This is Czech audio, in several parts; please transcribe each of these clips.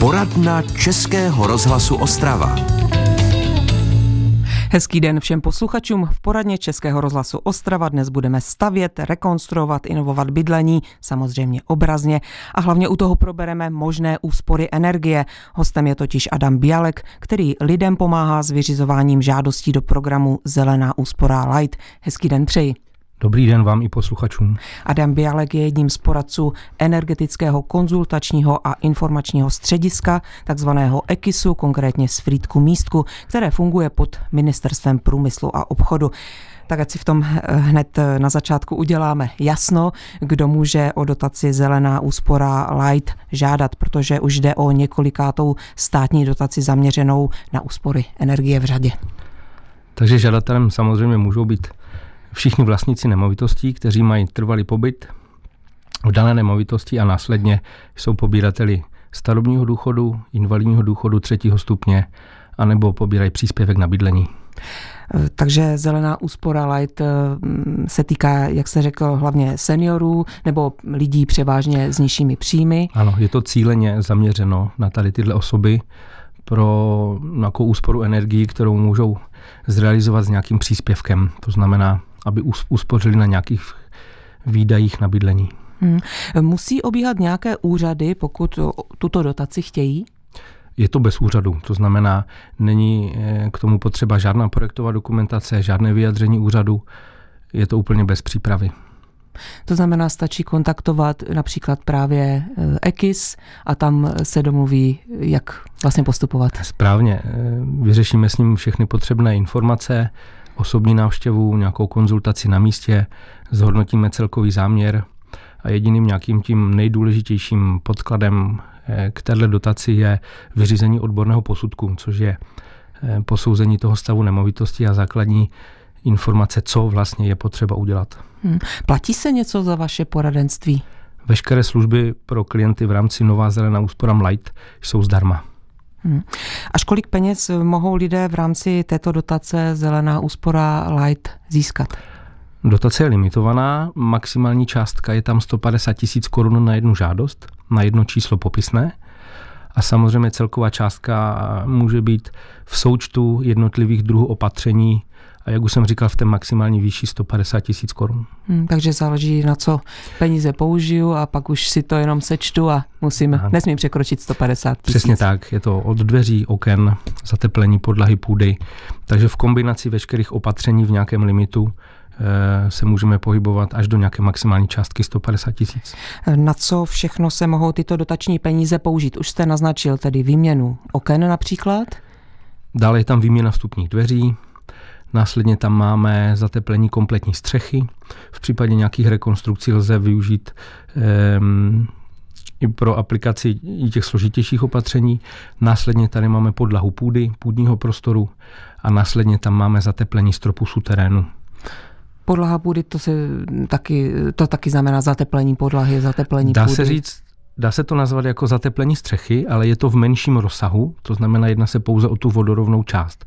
Poradna Českého rozhlasu Ostrava. Hezký den všem posluchačům. V poradně Českého rozhlasu Ostrava dnes budeme stavět, rekonstruovat, inovovat bydlení, samozřejmě obrazně a hlavně u toho probereme možné úspory energie. Hostem je totiž Adam Bialek, který lidem pomáhá s vyřizováním žádostí do programu Zelená úspora Light. Hezký den přeji. Dobrý den vám i posluchačům. Adam Bialek je jedním z poradců energetického konzultačního a informačního střediska, takzvaného EKISu, konkrétně z Frýdku Místku, které funguje pod Ministerstvem průmyslu a obchodu. Tak ať si v tom eh, hned eh, na začátku uděláme jasno, kdo může o dotaci Zelená úspora Light žádat, protože už jde o několikátou státní dotaci zaměřenou na úspory energie v řadě. Takže žadatelem samozřejmě můžou být všichni vlastníci nemovitostí, kteří mají trvalý pobyt v dané nemovitosti a následně jsou pobírateli starobního důchodu, invalidního důchodu třetího stupně, anebo pobírají příspěvek na bydlení. Takže zelená úspora light eh, se týká, jak se řekl, hlavně seniorů nebo lidí převážně s nižšími příjmy. Ano, je to cíleně zaměřeno na tady tyhle osoby pro nějakou úsporu energii, kterou můžou zrealizovat s nějakým příspěvkem. To znamená aby uspořili na nějakých výdajích na bydlení. Hmm. Musí obíhat nějaké úřady, pokud tuto dotaci chtějí? Je to bez úřadu, to znamená, není eh, k tomu potřeba žádná projektová dokumentace, žádné vyjadření úřadu, je to úplně bez přípravy. To znamená, stačí kontaktovat například právě EKIS a tam se domluví, jak vlastně postupovat. Správně, eh, vyřešíme s ním všechny potřebné informace, osobní návštěvu, nějakou konzultaci na místě, zhodnotíme celkový záměr a jediným nějakým tím nejdůležitějším podkladem eh, k této dotaci je vyřízení odborného posudku, což je eh, posouzení toho stavu nemovitosti a základní informace, co vlastně je potřeba udělat. Hmm. Platí se něco za vaše poradenství? Veškeré služby pro klienty v rámci Nová zelená úspora Light jsou zdarma. Hmm. Až kolik peněz mohou lidé v rámci této dotace Zelená úspora Light získat? Dotace je limitovaná, maximální částka je tam 150 tisíc korun na jednu žádost, na jedno číslo popisné. A samozřejmě celková částka může být v součtu jednotlivých druhů opatření a jak už jsem říkal, v té maximální výši 150 tisíc korun. Hmm, takže záleží na co peníze použiju a pak už si to jenom sečtu a musím, Aha. nesmím překročit 150 tisíc. Přesně tak, je to od dveří, oken, zateplení podlahy půdy. Takže v kombinaci veškerých opatření v nějakém limitu eh, se můžeme pohybovat až do nějaké maximální částky 150 tisíc. Na co všechno se mohou tyto dotační peníze použít? Už jste naznačil tedy výměnu oken například? Dále je tam výměna vstupních dveří, Následně tam máme zateplení kompletní střechy. V případě nějakých rekonstrukcí lze využít um, i pro aplikaci i těch složitějších opatření. Následně tady máme podlahu půdy, půdního prostoru a následně tam máme zateplení stropu suterénu. Podlaha půdy, to, se taky, to taky znamená zateplení podlahy, zateplení Dá půdy. se říct, Dá se to nazvat jako zateplení střechy, ale je to v menším rozsahu, to znamená, jedná se pouze o tu vodorovnou část.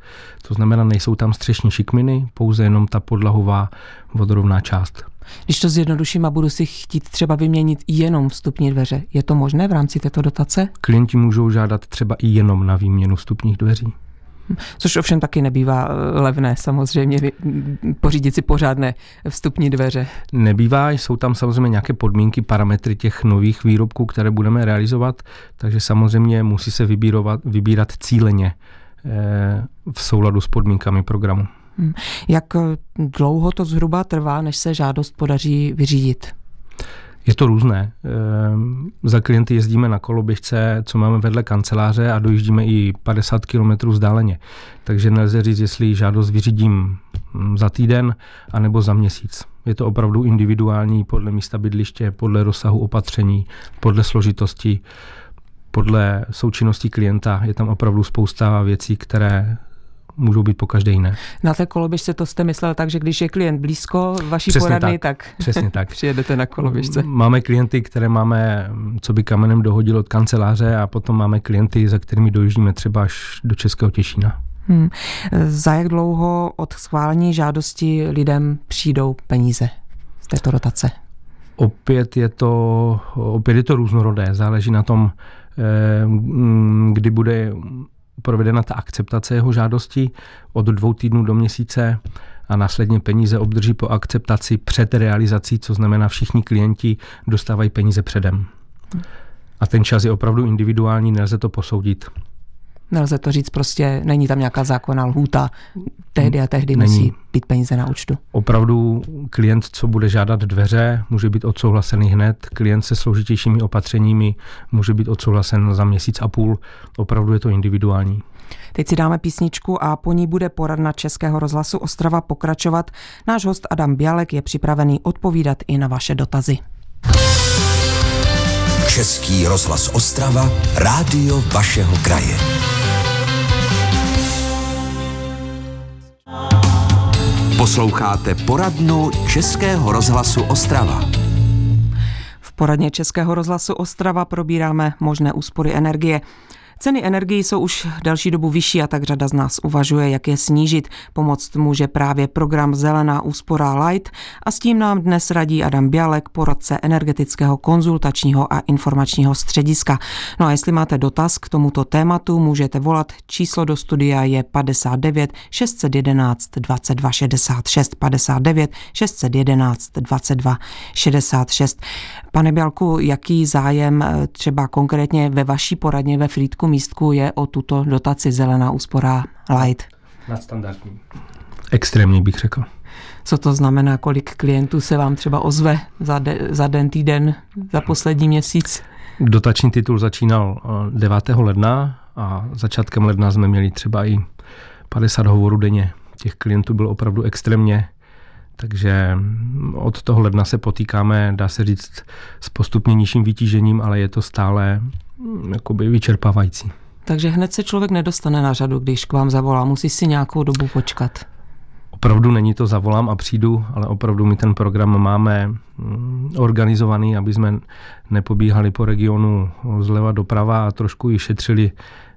To znamená, nejsou tam střešní šikminy, pouze jenom ta podlahová vodorovná část. Když to zjednoduším a budu si chtít třeba vyměnit jenom vstupní dveře, je to možné v rámci této dotace? Klienti můžou žádat třeba i jenom na výměnu vstupních dveří. Což ovšem taky nebývá eh, levné, samozřejmě pořídit si pořádné vstupní dveře. Nebývá, jsou tam samozřejmě nějaké podmínky, parametry těch nových výrobků, které budeme realizovat, takže samozřejmě musí se vybírovat, vybírat cíleně eh, v souladu s podmínkami programu. Hm. Jak dlouho to zhruba trvá, než se žádost podaří vyřídit? Je to různé. Ehm, za klienty jezdíme na koloběžce, co máme vedle kanceláře a dojíždíme i 50 km vzdáleně. Takže nelze říct, jestli žádost vyřídím hm, za týden anebo za měsíc. Je to opravdu individuální podle místa bydliště, podle rozsahu opatření, podle složitosti, podle součinnosti klienta. Je tam opravdu spousta věcí, které můžou být po každé jiné. Na té koloběžce to jste myslel tak, že když je klient blízko vaší Přesně poradny, tak, tak Přesně tak. přijedete na koloběžce. Máme klienty, které máme, co by kamenem dohodil od kanceláře a potom máme klienty, za kterými dojíždíme třeba až do Českého Těšína. Hmm. Za jak dlouho od schválení žádosti lidem přijdou peníze z této rotace? Opět je to, opět je to různorodé, záleží na tom, kdy bude provedena ta akceptace jeho žádosti od dvou týdnů do měsíce a následně peníze obdrží po akceptaci před realizací, co znamená všichni klienti dostávají peníze předem. A ten čas je opravdu individuální, nelze to posoudit. Nelze to říct, prostě není tam nějaká zákonná lhůta, tehdy a tehdy není. musí být peníze na účtu. Opravdu klient, co bude žádat dveře, může být odsouhlasený hned. Klient se složitějšími opatřeními může být odsouhlasen za měsíc a půl. Opravdu je to individuální. Teď si dáme písničku a po ní bude poradna Českého rozhlasu Ostrava pokračovat. Náš host Adam Bialek je připravený odpovídat i na vaše dotazy. Český rozhlas Ostrava, rádio vašeho kraje. Posloucháte poradnu Českého rozhlasu Ostrava. V poradně Českého rozhlasu Ostrava probíráme možné úspory energie. Ceny energií jsou už další dobu vyšší a tak řada z nás uvažuje, jak je snížit. Pomoct může právě program Zelená úspora Light a s tím nám dnes radí Adam Bialek, poradce energetického konzultačního a informačního střediska. No a jestli máte dotaz k tomuto tématu, můžete volat. Číslo do studia je 59 611 22 66 59 611 22 66. Pane Bialku, jaký zájem eh, třeba konkrétně ve vaší poradně ve Frýdku místku je o tuto dotaci Zelená úspora Light? Nadstandardní. Extrémně bych řekl. Co to znamená, kolik klientů se vám třeba ozve za, de, za den, týden, za poslední měsíc? Dotační titul začínal 9. Eh, ledna a začátkem ledna jsme měli třeba i 50 hovorů denně. Těch klientů bylo opravdu extrémně takže od toho ledna se potýkáme, dá se říct, s postupně nižším vytížením, ale je to stále mm, jakoby vyčerpávající. Takže hned se člověk nedostane na řadu, když k vám zavolá, musí si nějakou dobu počkat. Opravdu není to zavolám a přijdu, ale opravdu my ten program máme mm, organizovaný, aby jsme nepobíhali po regionu zleva doprava a trošku i šetřili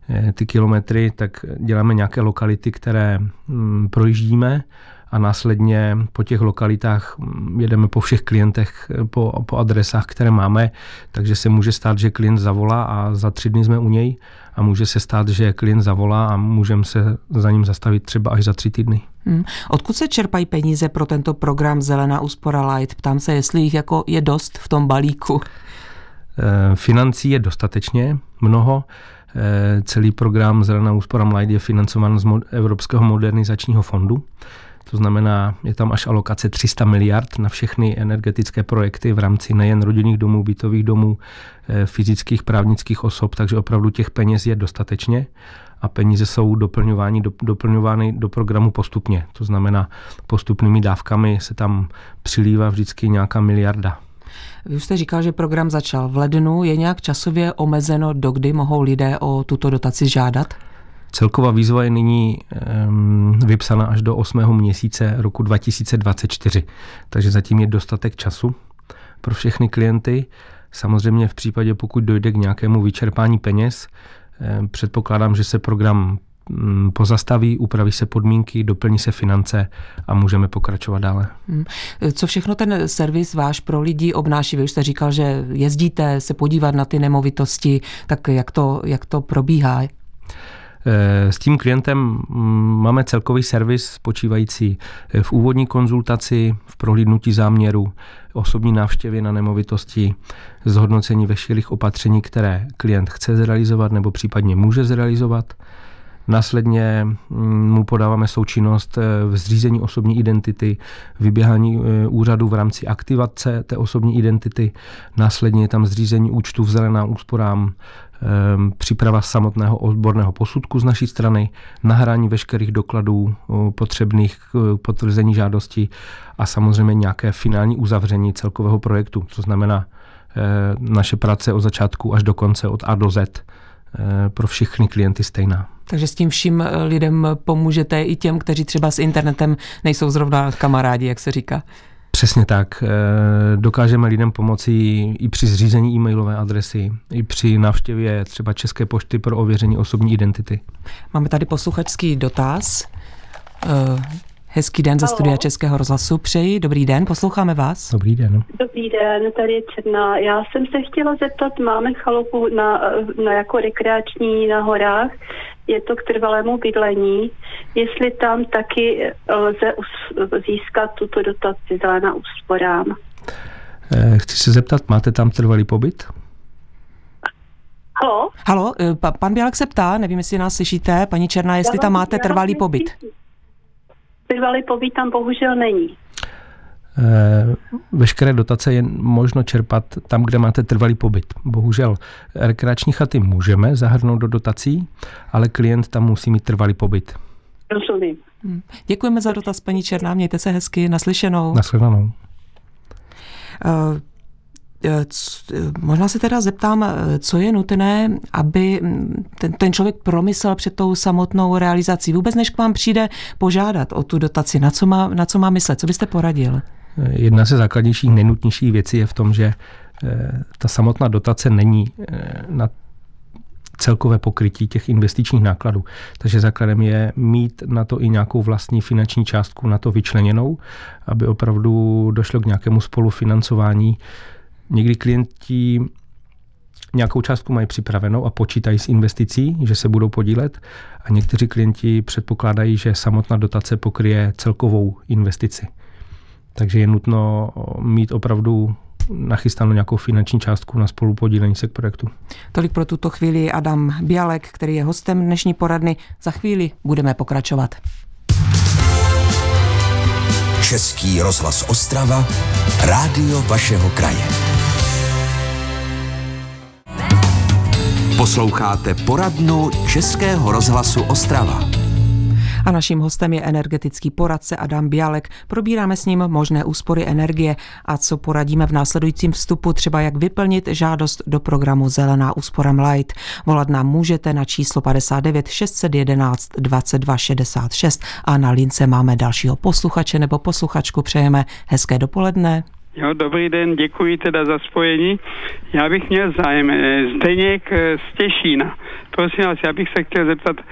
eh, ty kilometry, tak děláme nějaké lokality, které mm, projíždíme a následně po těch lokalitách jedeme po všech klientech, po, po adresách, které máme, takže se může stát, že klient zavolá a za tři dny jsme u něj a může se stát, že klient zavolá a můžeme se za ním zastavit třeba až za tři týdny. Hmm. Odkud se čerpají peníze pro tento program Zelená úspora Light? Ptám se, jestli jich jako je dost v tom balíku. E, financí je dostatečně mnoho. E, celý program Zelená úspora Light je financován z Evropského modernizačního fondu. To znamená, je tam až alokace 300 miliard na všechny energetické projekty v rámci nejen rodinných domů, bytových domů, eh, fyzických, právnických osob, takže opravdu těch peněz je dostatečně a peníze jsou doplňovány do, doplňovány do programu postupně. To znamená, postupnými dávkami se tam přilívá vždycky nějaká miliarda. Vy už jste říkal, že program začal v lednu. Je nějak časově omezeno, dokdy mohou lidé o tuto dotaci žádat? Celková výzva je nyní um, vypsána až do 8. měsíce roku 2024, takže zatím je dostatek času pro všechny klienty. Samozřejmě v případě, pokud dojde k nějakému vyčerpání peněz, um, předpokládám, že se program um, pozastaví, upraví se podmínky, doplní se finance a můžeme pokračovat dále. Hmm. Co všechno ten servis váš pro lidi obnáší? Vy už jste říkal, že jezdíte se podívat na ty nemovitosti, tak jak to, jak to probíhá? Eh, s tím klientem mm, máme celkový servis spočívající eh, v úvodní konzultaci, v prohlídnutí záměru, osobní návštěvě na nemovitosti, zhodnocení veškerých opatření, které klient chce zrealizovat nebo případně může zrealizovat. Následně mm, mu podáváme součinnost eh, v zřízení osobní identity, vyběhání úřadu v rámci aktivace té osobní identity, následně je tam zřízení účtu v zelená úsporám, Ehm, příprava samotného odborného posudku z naší strany, nahrání veškerých dokladů potřebných k potvrzení žádosti a samozřejmě nějaké finální uzavření celkového projektu. To znamená eh, naše práce od začátku až do konce, od A do Z, eh, pro všechny klienty stejná. Takže s tím vším eh, lidem pomůžete i těm, kteří třeba s internetem nejsou zrovna kamarádi, jak se říká. Přesně tak. Eh, dokážeme lidem pomoci i při zřízení e-mailové adresy, i při návštěvě třeba České pošty pro ověření osobní identity. Máme tady posluchačský dotaz. Eh, Hezký den ze Halo. studia Českého rozhlasu. Přeji, dobrý den, posloucháme vás. Dobrý den. Dobrý den, tady je Černá. Já jsem se chtěla zeptat, máme chalupu na, na jako rekreační na horách, je to k trvalému bydlení, jestli tam taky lze us, získat tuto dotaci zelená úsporám. Eh, Chci se zeptat, máte tam trvalý pobyt? Halo? Halo, eh, pa- pan Bělek se ptá, nevím, jestli nás slyšíte, paní Černá, jestli tam máte trvalý pobyt. slyším. Trvalý pobyt tam bohužel není. Eh, Veškeré dotace je možno čerpat tam, kde máte trvalý pobyt. Bohužel rekreační chaty můžeme zahrnout do dotací, ale klient tam musí mít trvalý pobyt. Rozumím. Hm. Děkujeme za dotaz, paní Černá, mějte se hezky, naslyšenou. Nasledanou. Eh, c- eh, Možná se teda zeptám, eh, co je nutné, aby mm, ten, ten člověk promyslel před tou samotnou realizací. Vůbec než k vám přijde požádat o tu dotaci, na co má, na co má myslet, co byste poradil? Jedna ze základnějších, nejnutnějších věcí je v tom, že eh, ta samotná dotace není eh, na celkové pokrytí těch investičních nákladů. Takže základem je mít na to i nějakou vlastní finanční částku na to vyčleněnou, aby opravdu došlo k nějakému spolufinancování. Někdy klienti nějakou částku mají připravenou a počítají s investicí, že se budou podílet a někteří klienti předpokládají, že samotná dotace pokryje celkovou investici. Takže je nutno mít opravdu nachystanou nějakou finanční částku na spolupodílení se k projektu. Tolik pro tuto chvíli Adam Bialek, který je hostem dnešní poradny. Za chvíli budeme pokračovat. Český rozhlas Ostrava, rádio vašeho kraje. Posloucháte poradnu Českého rozhlasu Ostrava. A naším hostem je energetický poradce Adam Bialek. Probíráme s ním možné úspory energie a co poradíme v následujícím vstupu, třeba jak vyplnit žádost do programu Zelená úspora Light. Volat nám můžete na číslo 59 611 22 66 a na lince máme dalšího posluchače nebo posluchačku. Přejeme hezké dopoledne. Jo, dobrý den, děkuji teda za spojení. Já bych měl zájem. eh, Zdeněk eh, z Těšína. Prosím vás, já bych se chtěl zeptat eh,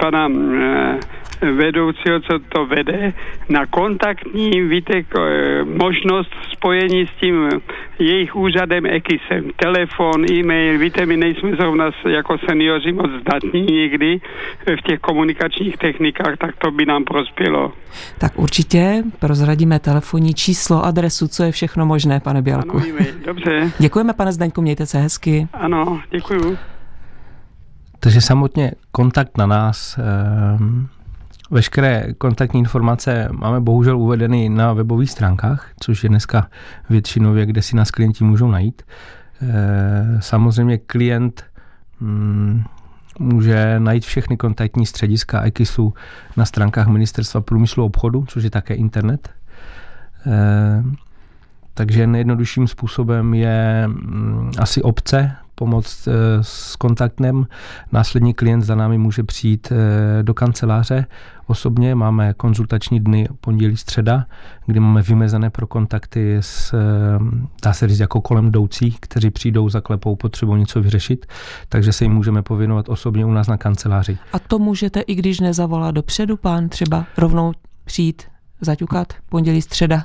pana eh, vedoucího, co to vede, na kontaktní, víte, eh, možnost spojení s tím eh, jejich úřadem EKISem. Telefon, e-mail, víte, my nejsme zrovna jako seniori moc zdatní někdy eh, v těch komunikačních technikách, tak to by nám prospělo. Tak určitě prozradíme telefonní číslo, adresu, co je všechno možné, pane Bialku. Ano, e-mail. Dobře, Děkujeme, pane Zdeňku, mějte se hezky. ano, děkuju. Takže samotně kontakt na nás, ehm, veškeré kontaktní informace máme bohužel uvedeny na webových stránkách, což je dneska většinově, kde si nás klienti můžou najít. Eh, Samozřejmě klient mm, může najít všechny kontaktní střediska IKISu na stránkách Ministerstva průmyslu a obchodu, což je také internet. Eh, Takže nejjednodušším způsobem je mm, asi obce pomoct eh, s kontaktem. Následně klient za námi může přijít eh, do kanceláře. Osobně máme konzultační dny pondělí, středa, kdy máme vymezené pro kontakty s, eh, dá se říct, jako kolem jdoucí, kteří přijdou, zaklepou, potřebují něco vyřešit, takže se jim můžeme pověnovat osobně u nás na kanceláři. A to můžete, i když nezavolá dopředu pán, třeba rovnou přijít, zaťukat, pondělí, středa.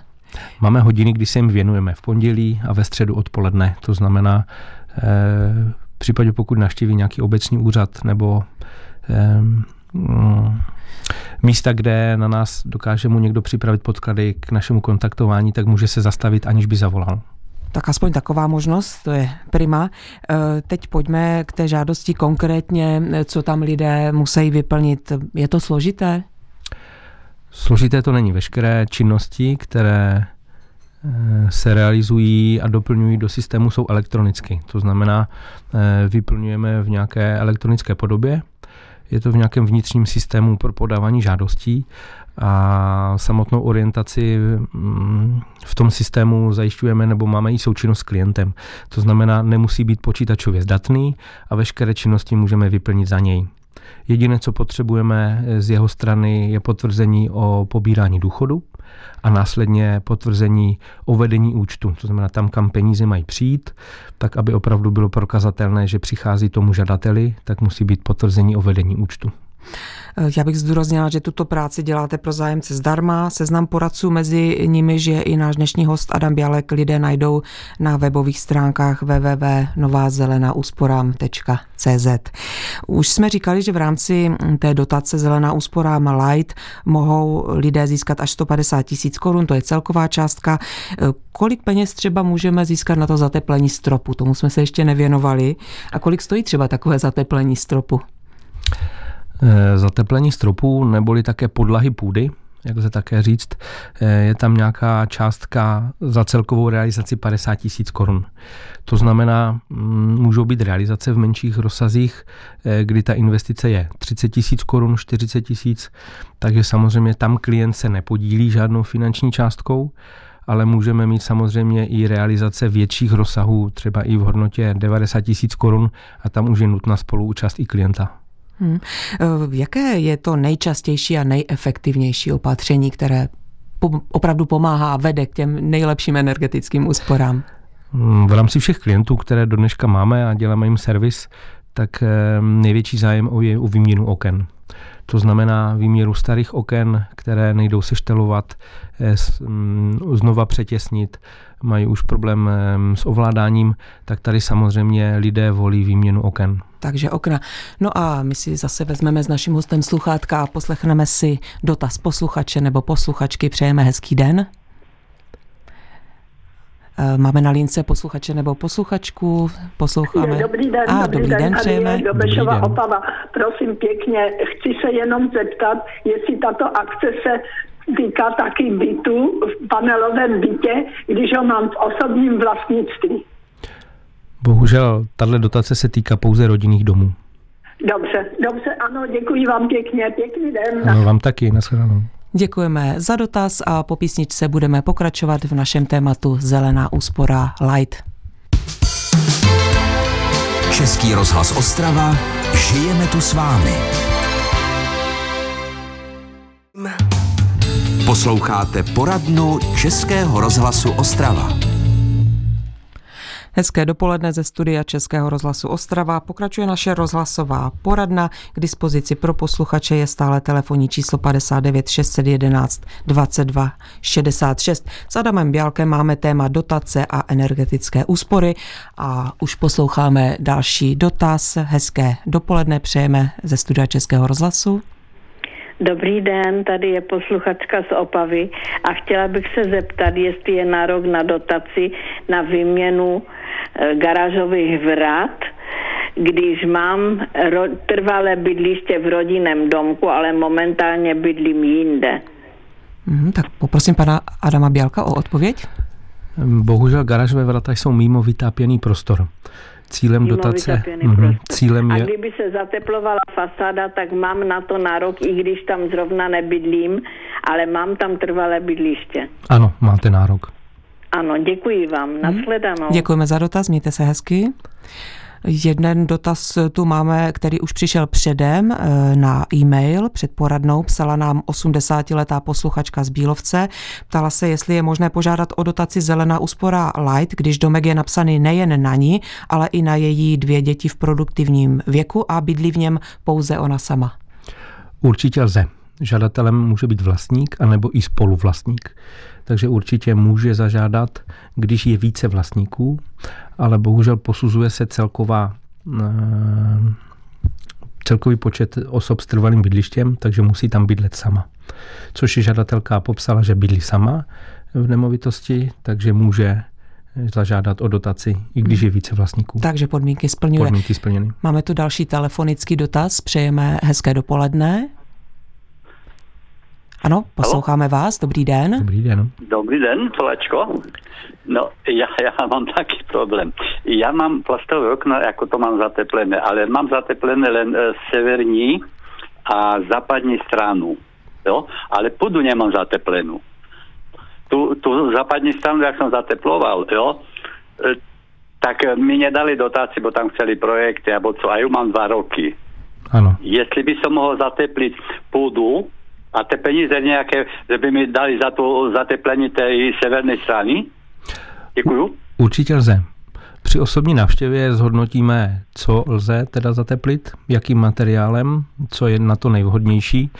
Máme hodiny, kdy se jim věnujeme v pondělí a ve středu odpoledne. To znamená, v případě pokud navštíví nějaký obecní úřad nebo eh, mm, místa, kde na nás dokáže mu někdo připravit podklady k našemu kontaktování, tak může se zastavit, aniž by zavolal. Tak aspoň taková možnost, to je prima. E, Teď pojďme k té žádosti konkrétně, co tam lidé musí vyplnit. Je to složité? Složité to není. Veškeré činnosti, které eh, se realizují a doplňují do systému, jsou elektronicky. To znamená, eh, vyplňujeme v nějaké elektronické podobě. Je to v nějakém vnitřním systému pro podávání žádostí a samotnou orientaci mm, v tom systému zajišťujeme nebo máme i součinnost s klientem. To znamená, nemusí být počítačově zdatný a veškeré činnosti můžeme vyplnit za něj. Jediné, co potřebujeme z jeho strany, je potvrzení o pobírání důchodu a následně potvrzení o vedení účtu. To znamená tam, kam peníze mají přijít, tak aby opravdu bylo prokazatelné, že přichází tomu žadateli, tak musí být potvrzení o vedení účtu. Já bych zdůraznila, že tuto práci děláte pro zájemce zdarma. Seznam poradců mezi nimi, že i náš dnešní host Adam Bialek lidé najdou na webových stránkách www.novazelenaúsporám.cz. Už jsme říkali, že v rámci té dotace Zelená úsporám Light mohou lidé získat až 150 tisíc korun, to je celková částka. Kolik peněz třeba můžeme získat na to zateplení stropu? Tomu jsme se ještě nevěnovali. A kolik stojí třeba takové zateplení stropu? Eh, zateplení stropů neboli také podlahy půdy, jak se také říct, eh, je tam nějaká částka za celkovou realizaci 50 tisíc korun. To znamená, mm, můžou být realizace v menších rozsazích, eh, kdy ta investice je 30 tisíc korun, 40 tisíc, takže samozřejmě tam klient se nepodílí žádnou finanční částkou, ale můžeme mít samozřejmě i realizace větších rozsahů, třeba i v hodnotě 90 tisíc korun a tam už je nutná spoluúčast i klienta. Hmm. Eh, jaké je to nejčastější a nejefektivnější opatření, které opravdu pomáhá a vede k těm nejlepším energetickým úsporám? V rámci všech klientů, které do dneška máme a děláme jim servis, tak eh, největší zájem je o výměnu oken. To znamená výměru starých oken, které nejdou seštelovat, eh, mm, znova přetěsnit, mají už problém s ovládáním, tak tady samozřejmě lidé volí výměnu oken takže okna. No a my si zase vezmeme s naším hostem sluchátka a poslechneme si dotaz posluchače nebo posluchačky. Přejeme hezký den. Eh, máme na lince posluchače nebo posluchačku, posloucháme. Dobrý den, a, dobrý, den, den přejeme. Dobešova Opava. Prosím pěkně, chci se jenom zeptat, jestli tato akce se týká taky bytu v panelovém bytě, když ho mám v osobním vlastnictví. Bohužel, tahle dotace se týká pouze rodinných domů. Dobře, dobře, ano, děkuji vám pěkně, pěkný den. Ano, vám taky, nashledanou. Děkujeme za dotaz a po písničce budeme pokračovat v našem tématu Zelená úspora Light. Český rozhlas Ostrava, žijeme tu s vámi. Posloucháte poradnu Českého rozhlasu Ostrava. Hezké dopoledne ze studia Českého rozhlasu Ostrava. Pokračuje naše rozhlasová poradna. K dispozici pro posluchače je stále telefonní číslo 59 611 22 66. S Adamem Bělkem máme téma dotace a energetické úspory a už posloucháme další dotaz. Hezké dopoledne přejeme ze studia Českého rozhlasu. Dobrý den, tady je posluchačka z Opavy a chtěla bych se zeptat, jestli je nárok na dotaci na výměnu e, garážových vrat, když mám ro- trvalé bydliště v rodinném domku, ale momentálně bydlím jinde. Mm, tak poprosím pana Adama Bělka o odpověď. Bohužel garážové vrata jsou mimo vytápěný prostor cílem dotace. Mm-hmm, cílem je... A kdyby se zateplovala fasáda, tak mám na to nárok, i když tam zrovna nebydlím, ale mám tam trvalé bydliště. Ano, máte nárok. Ano, děkuji vám. Mhm. Nasledanou. Děkujeme za dotaz, mějte se hezky. Jeden dotaz tu máme, který už přišel předem eh, na e-mail před poradnou. Psala nám 80-letá posluchačka z Bílovce. Ptala se, jestli je možné požádat o dotaci Zelená úspora Light, když domek je napsaný nejen na ní, ale i na její dvě děti v produktivním věku a bydlí v něm pouze ona sama. Určitě lze. Žadatelem může být vlastník anebo i spoluvlastník. Takže určitě může zažádat, když je více vlastníků, ale bohužel posuzuje se celková eh, celkový počet osob s trvalým bydlištěm, takže musí tam bydlet sama. Což je žadatelka popsala, že bydlí sama v nemovitosti, takže může zažádat o dotaci, i když je více vlastníků. Takže podmínky splňuje. Podmínky splněny. Máme tu další telefonický dotaz. Přejeme hezké dopoledne. Ano, posloucháme Halo? vás. Dobrý den. Dobrý den. Dobrý den, Tolečko. No, já, já mám taky problém. Já mám plastové okna, jako to mám zateplené, ale mám zateplené len e, severní a západní stranu. Jo? Ale půdu nemám zateplenou. Tu, tu západní stranu, jak jsem zateploval, jo? E, tak mi nedali dotaci, bo tam chceli projekty, alebo co, a ju mám dva roky. Ano. Jestli by som mohol zatepliť půdu, a ty peníze nějaké, že by mi dali za to zateplení té severní strany? Děkuju. Určitě lze. Při osobní návštěvě zhodnotíme, co lze teda zateplit, jakým materiálem, co je na to nejvhodnější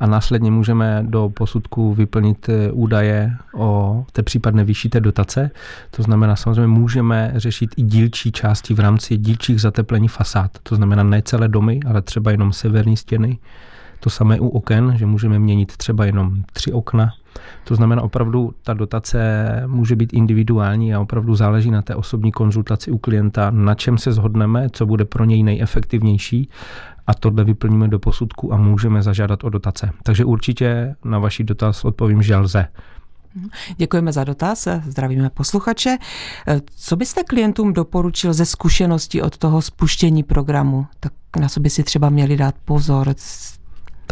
a následně můžeme do posudku vyplnit eh, údaje o té případné výši té dotace. To znamená, samozřejmě můžeme řešit i dílčí části v rámci dílčích zateplení fasád. To znamená ne celé domy, ale třeba jenom severní stěny. To samé u oken, že můžeme měnit třeba jenom tři okna to znamená opravdu, ta dotace může být individuální a opravdu záleží na té osobní konzultaci u klienta, na čem se zhodneme, co bude pro něj nejefektivnější a tohle vyplníme do posudku a můžeme zažádat o dotace. Takže určitě na vaši dotaz odpovím, že lze. Děkujeme za dotaz, zdravíme posluchače. Co byste klientům doporučil ze zkušeností od toho spuštění programu? Tak na co by si třeba měli dát pozor?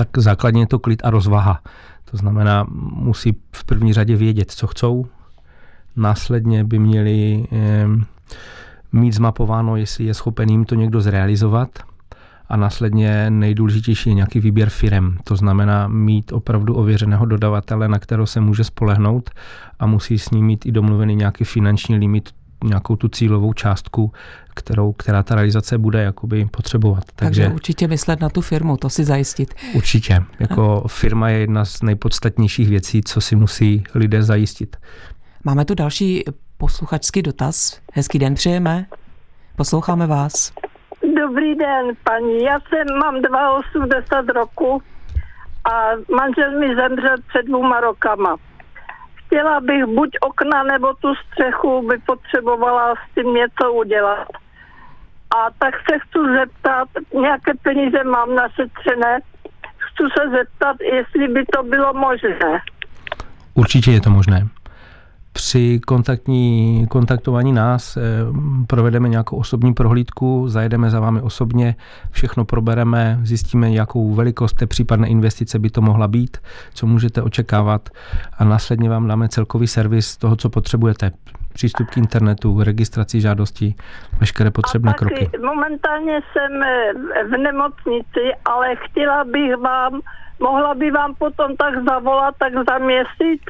Tak základně je to klid a rozvaha. To znamená, musí v první řadě vědět, co chcou. Následně by měli mít zmapováno, jestli je schopen jim to někdo zrealizovat. A následně nejdůležitější je nějaký výběr firem. To znamená mít opravdu ověřeného dodavatele, na kterého se může spolehnout a musí s ním mít i domluvený nějaký finanční limit nějakou tu cílovou částku, kterou, která ta realizace bude jakoby potřebovat. Takže, Takže určitě myslet na tu firmu, to si zajistit. Určitě. Jako firma je jedna z nejpodstatnějších věcí, co si musí lidé zajistit. Máme tu další posluchačský dotaz. Hezký den přejeme. Posloucháme vás. Dobrý den, paní. Já jsem, mám 82 roku a manžel mi zemřel před dvouma rokama chtěla bych buď okna nebo tu střechu, by potřebovala s tím něco udělat. A tak se chci zeptat, nějaké peníze mám našetřené, chci se zeptat, jestli by to bylo možné. Určitě je to možné při kontaktní, kontaktování nás eh, provedeme nějakou osobní prohlídku, zajedeme za vámi osobně, všechno probereme, zjistíme, jakou velikost té případné investice by to mohla být, co můžete očekávat a následně vám dáme celkový servis toho, co potřebujete. Přístup k internetu, registraci žádostí, veškeré potřebné a taky kroky. Momentálně jsem eh, v nemocnici, ale chtěla bych vám, mohla by vám potom tak zavolat, tak za měsíc?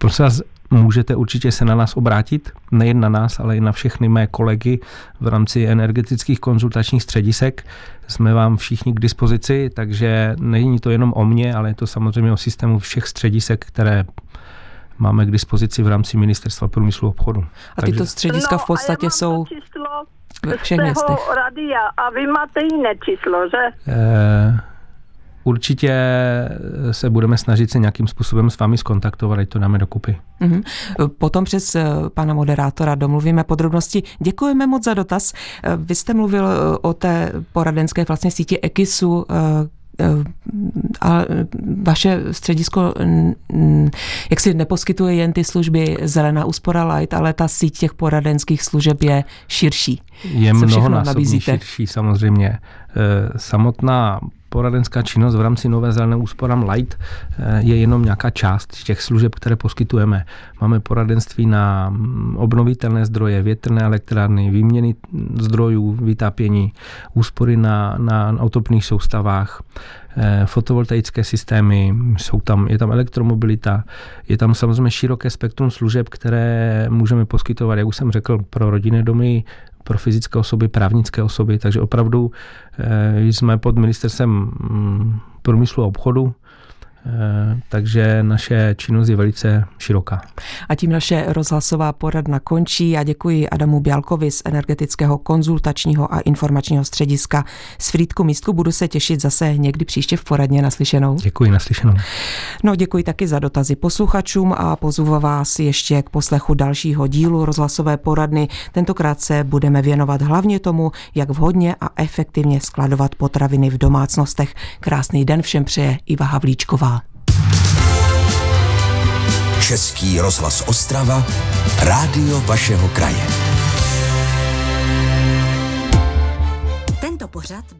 Eh, Prosím vás, můžete určitě se na nás obrátit, nejen na nás, ale i na všechny mé kolegy v rámci energetických konzultačních středisek. Jsme vám všichni k dispozici, takže není to jenom o mně, ale je to samozřejmě o systému všech středisek, které máme k dispozici v rámci Ministerstva průmyslu a obchodu. A tyto střediska v podstatě no, jsou ve všech městech. Radia a vy máte jiné číslo, že? E- určitě se budeme snažit se nějakým způsobem s vámi skontaktovat, ať to dáme dokupy. Mm-hmm. Potom přes eh, pana moderátora domluvíme podrobnosti. Děkujeme moc za dotaz. Eh, vy jste mluvil eh, o té poradenské vlastně síti EKISu, a vaše středisko jak si neposkytuje jen ty služby Zelená úspora Light, ale ta síť těch poradenských služeb je širší. Je mnohonásobně širší samozřejmě. Samotná poradenská činnost v rámci Nové zelené úsporám Light eh, je jenom nějaká část těch služeb, které poskytujeme. Máme poradenství na mm, obnovitelné zdroje, větrné elektrárny, výměny zdrojů, vytápění, úspory na, na autopných soustavách, eh, fotovoltaické systémy, jsou tam, je tam elektromobilita, je tam samozřejmě široké spektrum služeb, které můžeme poskytovat, jak už jsem řekl, pro rodinné domy, pro fyzické osoby, právnické osoby, takže opravdu eh, jsme pod ministerstvem mm, průmyslu a obchodu, takže naše činnost je velice široká. A tím naše rozhlasová poradna končí. Já děkuji Adamu Bělkovi z energetického konzultačního a informačního střediska z Frýdku místku. Budu se těšit zase někdy příště v poradně naslyšenou. Děkuji, naslyšenou. No, děkuji taky za dotazy posluchačům a pozvu vás ještě k poslechu dalšího dílu rozhlasové poradny. Tentokrát se budeme věnovat hlavně tomu, jak vhodně a efektivně skladovat potraviny v domácnostech. Krásný den všem přeje Iva Havlíčková. Český rozhlas Ostrava, rádio vašeho kraje. Tento pořad by...